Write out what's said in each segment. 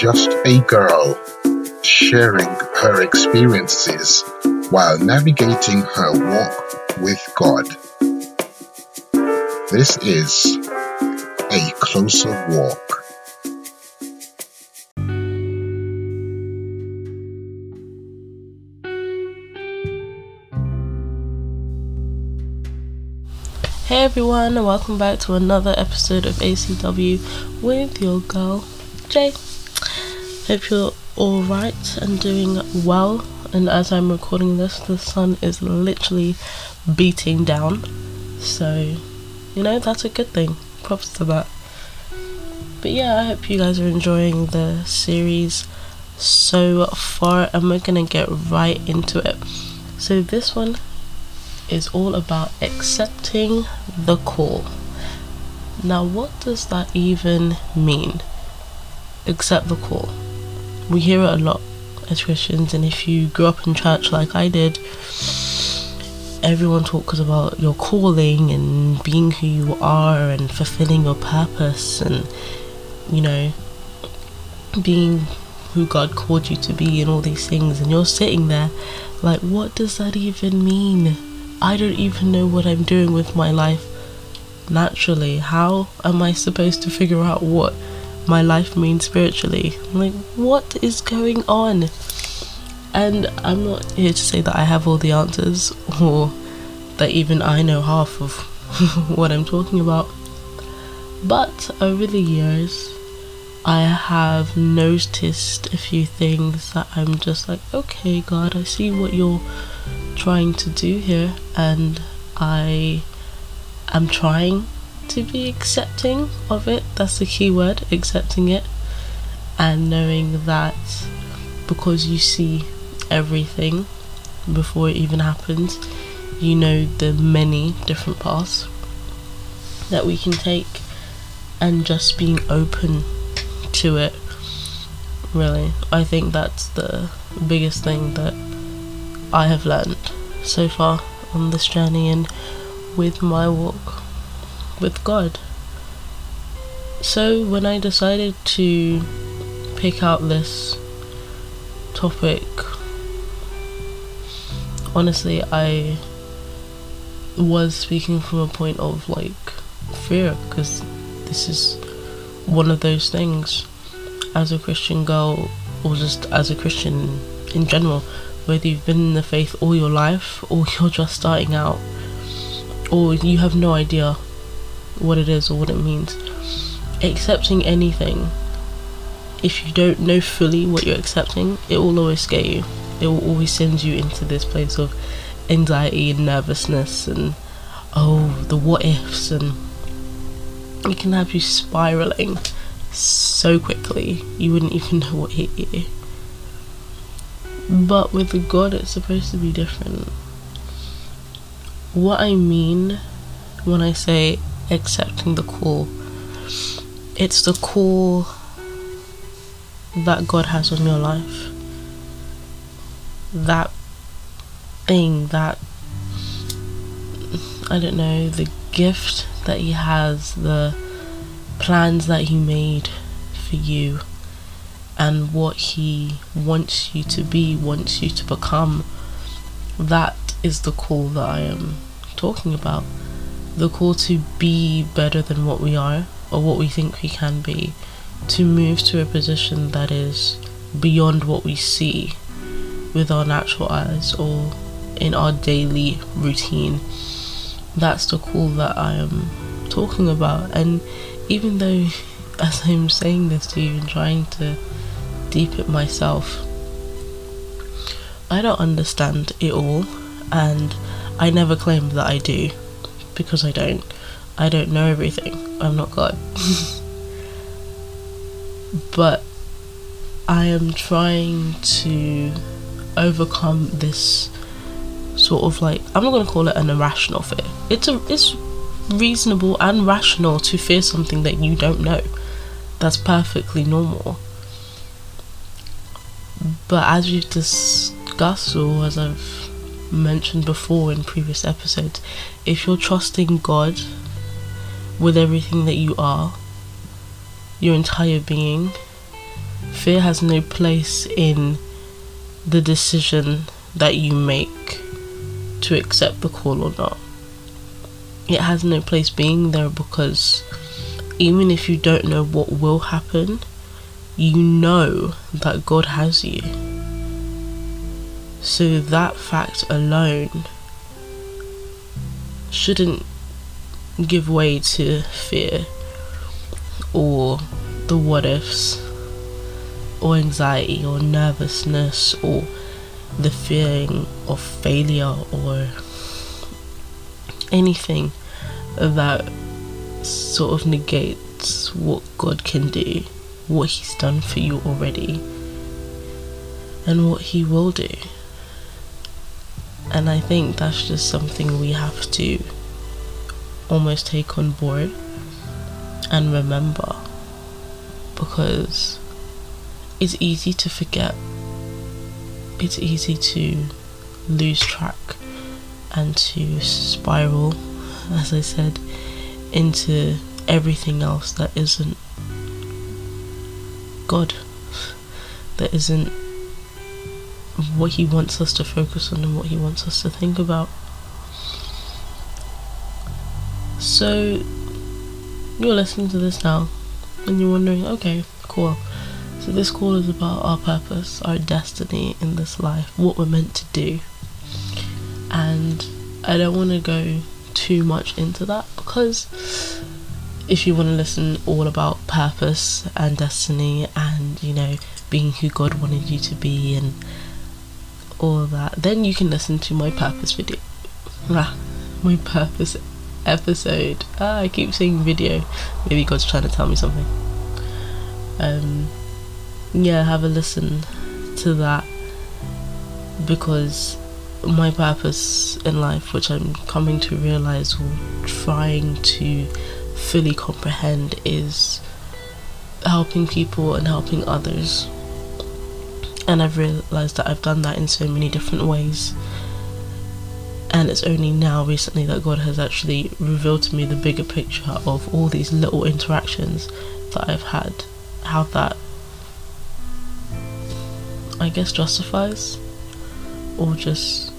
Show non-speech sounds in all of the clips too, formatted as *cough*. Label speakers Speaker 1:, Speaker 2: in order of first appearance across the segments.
Speaker 1: just a girl sharing her experiences while navigating her walk with God. This is a closer walk.
Speaker 2: Hey everyone, welcome back to another episode of ACW with your girl Jay. Hope you're alright and doing well. And as I'm recording this, the sun is literally beating down, so you know that's a good thing. Props to that. But yeah, I hope you guys are enjoying the series so far, and we're gonna get right into it. So, this one is all about accepting the call. Now, what does that even mean? Accept the call. We hear it a lot as Christians, and if you grew up in church like I did, everyone talks about your calling and being who you are and fulfilling your purpose and, you know, being who God called you to be and all these things. And you're sitting there like, what does that even mean? I don't even know what I'm doing with my life naturally. How am I supposed to figure out what my life means spiritually? Like, what is going on? And I'm not here to say that I have all the answers or that even I know half of *laughs* what I'm talking about. But over the years, I have noticed a few things that I'm just like, okay, God, I see what you're trying to do here, and I am trying to be accepting of it. That's the key word accepting it, and knowing that because you see everything before it even happens, you know the many different paths that we can take, and just being open to it. Really, I think that's the biggest thing that I have learned so far on this journey and with my walk with God. So, when I decided to pick out this topic, honestly, I was speaking from a point of like fear because this is one of those things as a Christian girl or just as a Christian in general whether you've been in the faith all your life or *laughs* you're just starting out or you have no idea what it is or what it means. Accepting anything, if you don't know fully what you're accepting, it will always scare you. It will always send you into this place of anxiety and nervousness and oh, the what ifs, and it can have you spiraling so quickly you wouldn't even *laughs* know what hit you. But with God, it's supposed to be different. What I mean when I say accepting the call, it's the call that God has on your life. That thing, that I don't know, the gift that He has, the plans that He made for you and what he wants you to be, wants you to become. That is the call that I am talking about. The call to be better than what we are or what we think we can be, to move to a position that is beyond what we see with our natural eyes or in our daily routine. That's the call that I am talking about. And even though, *laughs* as I'm saying this to you and trying to deep it myself. I don't understand it all, and I never claim that I do because I don't. I don't know everything. I'm not God. *laughs* but I am trying to overcome this sort of like I'm not going to call it an irrational fear. It's a it's reasonable and rational to fear something that you don't know. That's perfectly normal. But as we've discussed, or as I've mentioned before in previous episodes, if you're trusting God with everything that you are, your entire being, fear has no place in the decision that you make to accept the call or not. It has no place being there because even if you don't know what will happen, you know that God has you. So that fact alone shouldn't give way to fear or the what ifs or anxiety or nervousness or the feeling of failure or anything that sort of negates what God can do, what He's done for you already, and what He will do. And I think that's just something we have to almost take on board and remember because it's easy to forget, it's easy to lose track and to spiral, as I said, into everything else that isn't God, that isn't what He wants us to focus on and what He wants us to think about. So, you're listening to this now and you're wondering, okay, cool. So, this call is about our purpose, our destiny in this life, what we're meant to do. And I don't want to go too much into that because if you want to listen all about purpose and destiny and you know being who God wanted you to be and all that, then you can listen to my purpose video. Ah, my purpose episode. Ah, I keep saying video. Maybe God's trying to tell me something. Um, yeah, have a listen to that because my purpose in life, which I'm coming to realize or trying to fully comprehend, is helping people and helping others. And I've realized that I've done that in so many different ways. And it's only now recently that God has actually revealed to me the bigger picture of all these little interactions that I've had. How that, I guess, justifies or just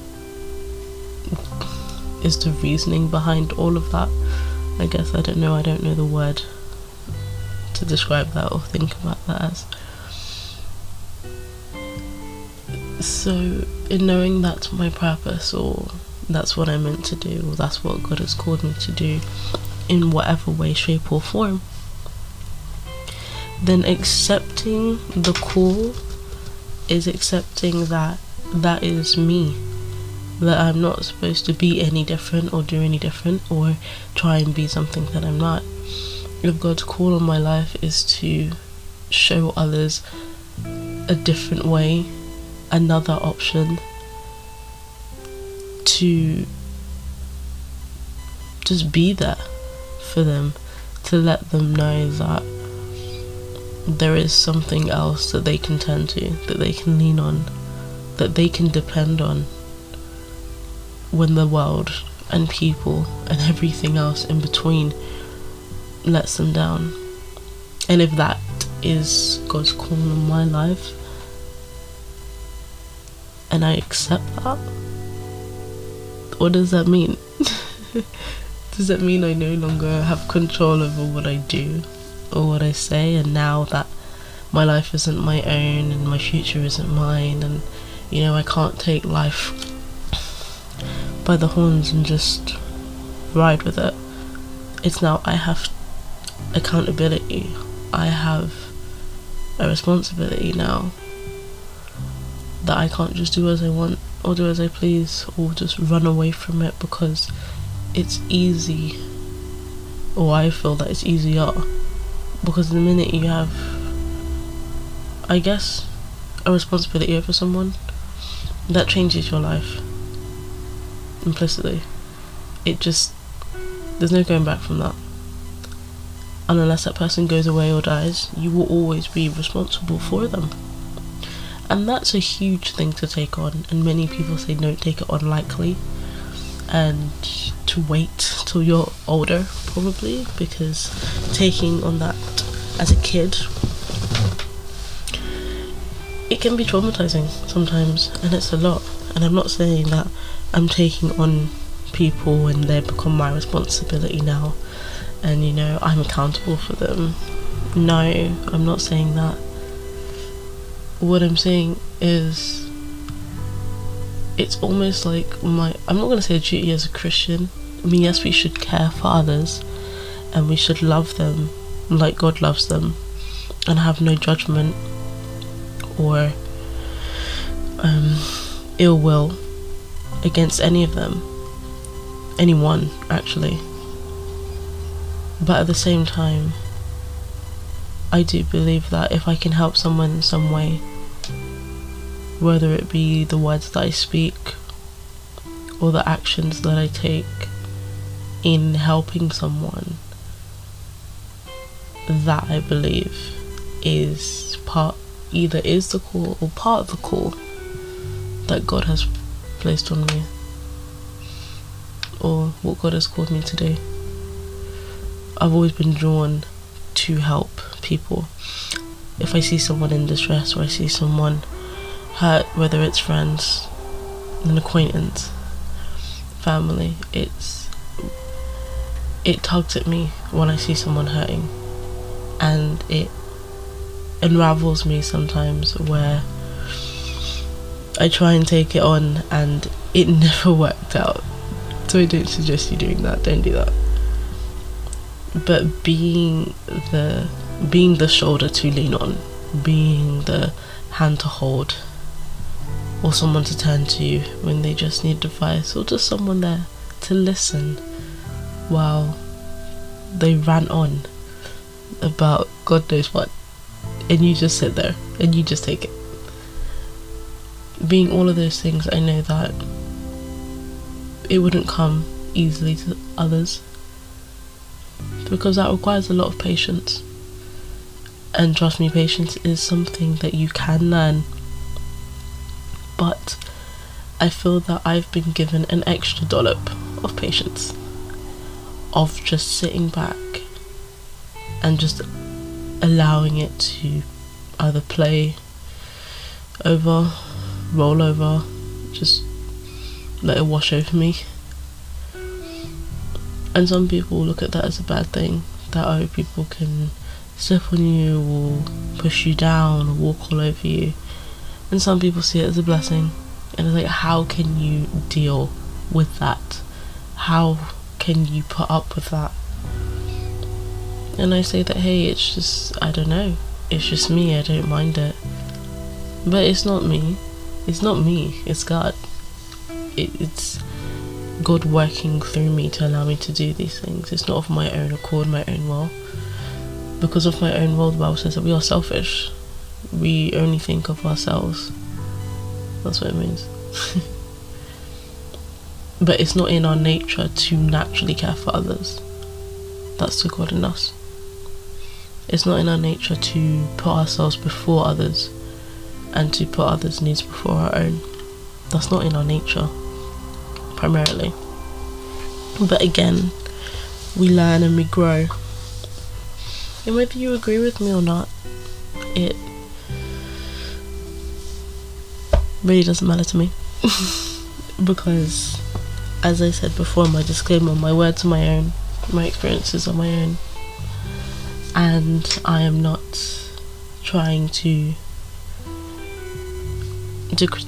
Speaker 2: is the reasoning behind all of that. I guess I don't know, I don't know the word to describe that or think about that as. So, in knowing that's my purpose, or that's what I'm meant to do, or that's what God has called me to do, in whatever way, shape, or form, then accepting the call is accepting that that is me. That I'm not supposed to be any different or do any different or try and be something that I'm not. If God's call on my life is to show others a different way, another option, to just be there for them, to let them know that there is something else that they can turn to, that they can lean on, that they can depend on when the world and people and *laughs* everything else in between lets them down. And if that is God's call on my life, and I accept that, what does that mean? *laughs* does that mean I no longer have control over what I do or what I say, and now that my life isn't my own and my future isn't mine, and you know, I can't take life by the horns and just ride with it. It's now I have accountability. I have a responsibility now that I can't just do as I want or do as I please or just run away from it because it's easy. Or I feel that it's easier because the minute you have I guess a responsibility over someone that changes your life implicitly. It just there's no going back from that. And unless that person goes away or dies you will always be responsible for them and that's a huge thing to take on and many people say don't take it on lightly and to wait till you're older probably because taking on that as a kid it can be traumatizing sometimes, and it's a lot. And I'm not saying that I'm taking on people and they become my responsibility now, and you know, I'm accountable for them. No, I'm not saying that. What I'm saying is, it's almost like my. I'm not to say duty as a Christian. I mean, yes, we should care for others and we should love them like God loves them and have no judgment or um, ill will against any of them. Anyone, actually. But at the same time, I do believe that if I can help someone in some way, whether it be the words that I speak or the actions that I take in helping someone, that I believe is part either is the call or part of the call that God has placed on me or what God has called me to do. I've always been drawn to help people. If I see someone in distress or I see someone hurt, whether it's friends, an acquaintance, family, it's it tugs at me when I see someone hurting and it unravels me sometimes where I try and take it on and it *laughs* never worked out. So I don't suggest you doing that. Don't do that. But being the being the shoulder to lean on, being the hand to hold, or someone to turn to when they just need advice, or just someone there to listen while they rant on about God knows what, and you just sit there and you just take it. Being all of those things, I know that it wouldn't come easily to others because that requires a lot of patience. And trust me, patience is something that you can learn. But I feel that I've been given an extra dollop of patience, of just sitting back and just allowing it to either play over, roll over, just let it wash over me. And some people look at that as a bad thing, that other people can step on you or push you down or walk all over you. And some people see it as a blessing. And it's like, how can you deal with that? How can you put up with that? and I say that hey it's just I don't know it's just me I don't mind it but it's not me it's not me it's God it, it's God working through me to allow me to do these things it's not of my own accord my own will because of my own the Bible says that we are selfish we only think of ourselves that's what it means *laughs* but it's not in our nature to naturally care for others that's the God in us it's not in our nature to put ourselves before others and to put others' needs before our own. That's not in our nature, primarily. But again, we learn and we grow. And whether you agree with me or not, it really doesn't matter to me. *laughs* because, as I said before, my disclaimer, my words are my own, my experiences are my own and I am not trying to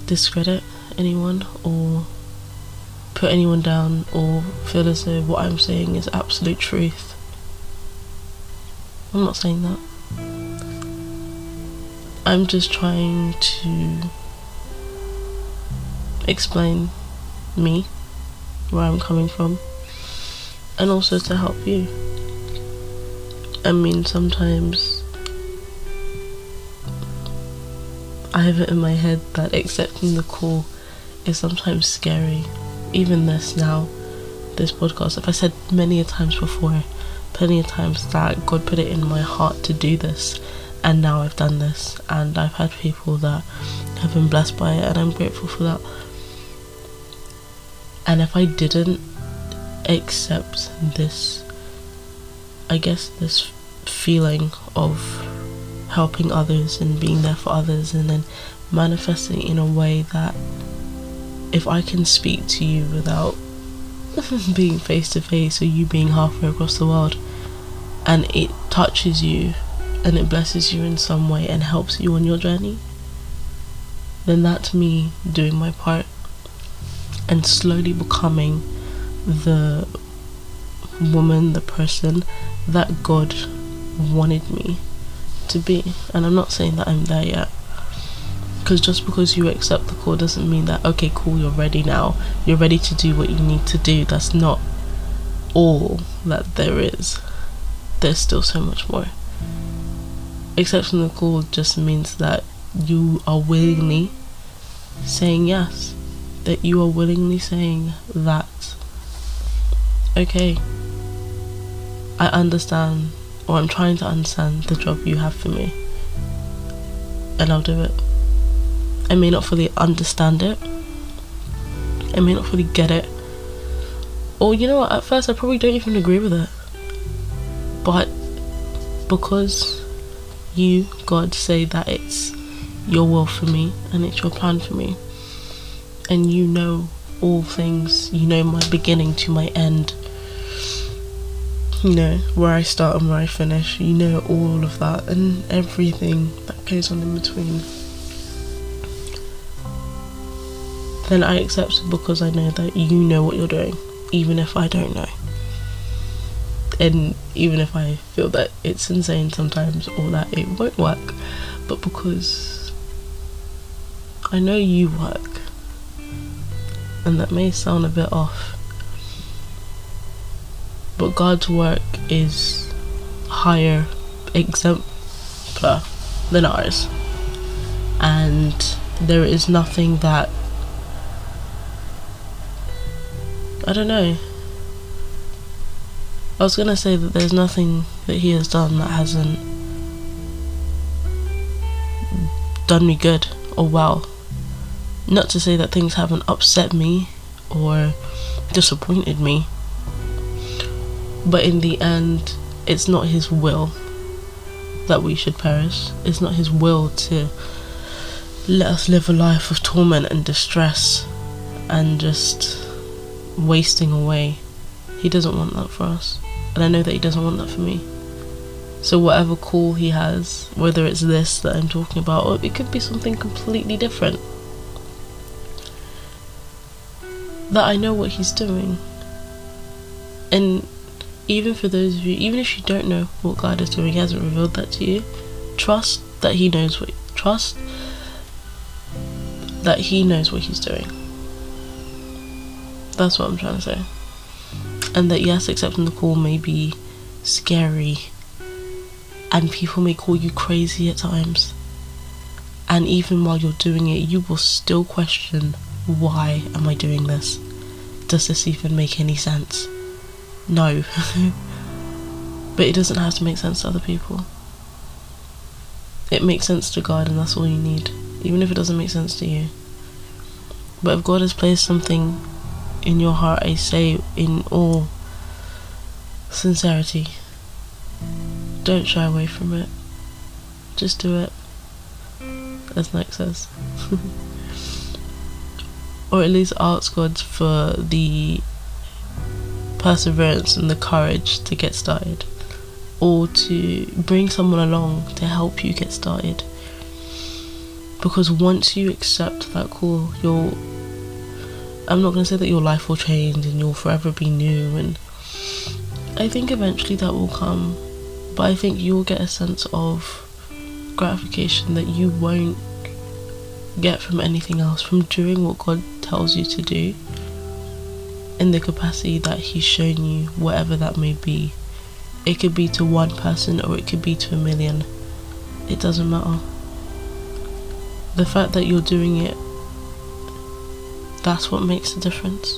Speaker 2: discredit anyone or put anyone down or feel as though what I'm saying is absolute truth. I'm not saying that. I'm just trying to explain me, where I'm coming from, and also to help you. I mean, sometimes I have it in my head that accepting the call is sometimes scary. Even this now, this podcast, if I said many a times before, plenty of times that God put it in my heart to do this, and now I've done this, and I've had people that have been blessed by it, and I'm grateful for that. And if I didn't accept this I guess this feeling of helping others and being there for others and then manifesting in a way that if I can speak to you without *laughs* being face to face or you being halfway across the world and it touches you and it blesses you in some way and helps you on your journey, then that's me doing my part and slowly becoming the woman, the person that God wanted me to be. And I'm not saying that I'm there yet. Because just because you accept the call doesn't mean that, okay, cool, you're ready now. You're ready to do what you need to do. That's not all that there is. There's still so much more. Accepting the call just means that you are willingly saying yes. That you are willingly saying that, okay, I understand, or I'm trying to understand the job you have for me, and I'll do it. I may not fully understand it. I may not fully get it. Or you know what, at first I probably don't even agree with it. But because you, God, say that it's your will for me and it's your plan for me, and you know all things, you know my beginning to my end, you know where I start and where I finish, you know all of that and everything that goes on in between. Then I accept it because I know that you know what you're doing, even if I don't know. And even if I feel that it's insane sometimes or that it won't work, but because I know you work, and that may sound a bit off, but God's work is higher, exemplar than ours, and there is nothing that I don't know. I was gonna say that there's nothing that he has done that hasn't done me good or well. Not to say that things haven't upset me or disappointed me, but in the end, it's not his will that we should perish. It's not his will to let us live a life of torment and distress and just wasting away. He doesn't want that for us. And I know that he doesn't want that for me. So whatever call he has, whether it's this that I'm talking about, or it could be something completely different. That I know what he's doing. And even for those of you, even if you don't know what God is doing, he hasn't revealed that to you, trust that he knows what, trust that he knows what he's doing. That's what I'm trying to say. And that yes, accepting the call may be scary and people may call you crazy at times. And even while you're doing it, you will still question why am I doing this? Does this even make any sense? No. *laughs* but it doesn't have to make sense to other people. It makes sense to God, and that's all you need, even if it doesn't make sense to you. But if God has placed something in your heart, I say in all sincerity, don't shy away from it. Just do it. As Nike says. *laughs* or at least ask God for the perseverance and the courage to get started. Or to bring someone along to help you get started. Because once you accept that call, you'll I'm not going to say that your life will change and you'll forever be new and I think eventually that will come but I think you'll get a sense of gratification that you won't get from anything else from doing what God tells you to do in the capacity that he's shown you whatever that may be. It could be to one person or it could be to a million. It doesn't matter. The fact that you're doing it that's what makes the difference.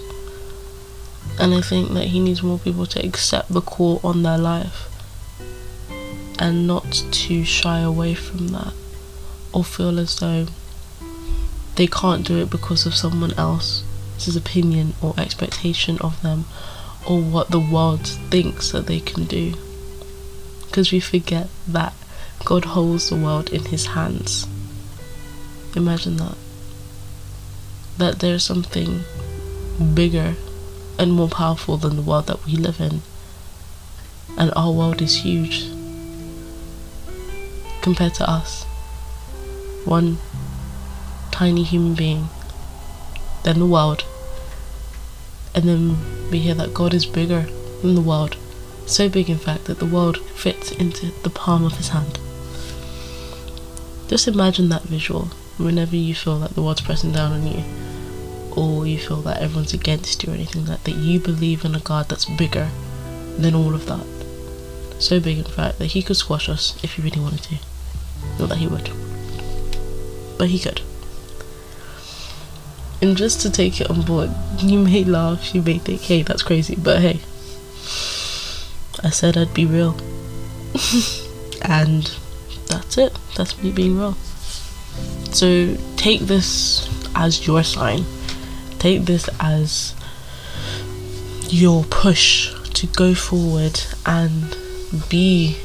Speaker 2: And I think that he needs more people to accept the call on their life and not to shy away from that or feel as though they can't do it because of someone else's opinion or expectation of them or what the world thinks that they can do. Because we forget that God holds the world in his hands Imagine that. That there's something bigger and more powerful than the world that we live in. And our world is huge compared to us. One tiny human being, then the world. And then we hear that God is bigger than the world. So big, in fact, that the world fits into the palm of his hand. Just imagine that visual whenever you feel that the world's pressing down on you, or you feel that everyone's against you or anything like that. You believe in a God that's bigger than all of that. So big, in fact, that he could squash us if he really wanted to. Not that he would, but he could. And just to take it on board, you may laugh, you may think, hey, that's crazy, but hey, I said I'd be real. *laughs* and that's it. That's me being real. So take this as your sign. Take this as your push to go forward and be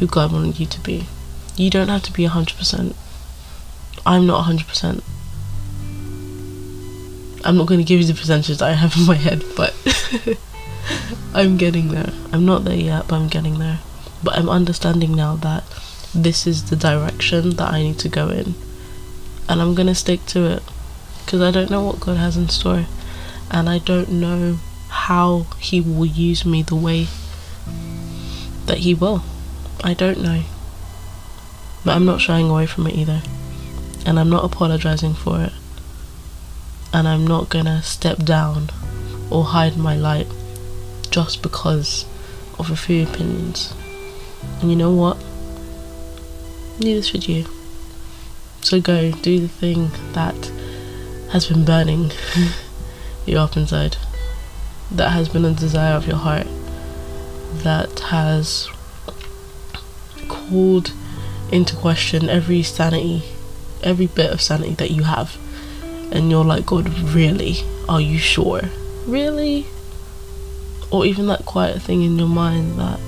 Speaker 2: who God wanted you to be. You don't have to be 100%. I'm not 100%. I'm not going to give you the percentages I have in my head, but *laughs* I'm getting there. I'm not there yet, but I'm getting there. But I'm understanding now that this is the direction that I need to go in. And I'm to stick to it because I don't know what God has in store. And I don't know how He will use me the way that He will. I don't know. But I'm not shying away from it either. And I'm not apologizing for it. And I'm not gonna step down or hide my light just because of a few opinions. And you know what? Neither should you. So go, do the thing that has been burning *laughs* you up inside, that has been a desire of your heart, that has called into question every sanity, every bit of sanity that you have. And you're like, God, really? Are you sure? Really? Or even that quiet thing in your mind that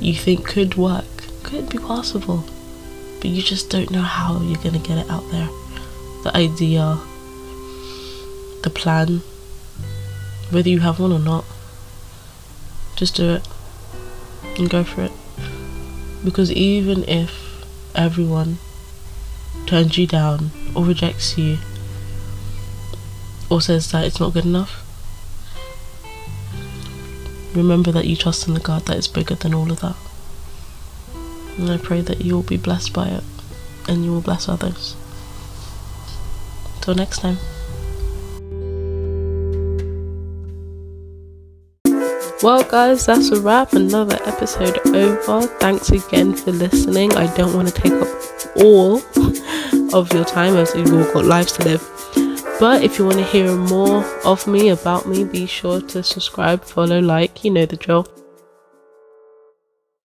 Speaker 2: you think could work, could be possible, but you just don't know how you're gonna get it out there. The idea, the plan, whether you have one or not, just do it and go for it. Because even if everyone turns you down or rejects you or says that it's not good enough, remember that you trust in the God that is bigger than all of that. And I pray that you will be blessed by it and you will bless others. Till next time. Well, guys, that's a wrap. Another episode over. Thanks again for listening. I don't want to take up all *laughs* of your time as you've all got lives to live. But if you want to hear more of me, about me, be sure to subscribe, follow, like, you know the drill.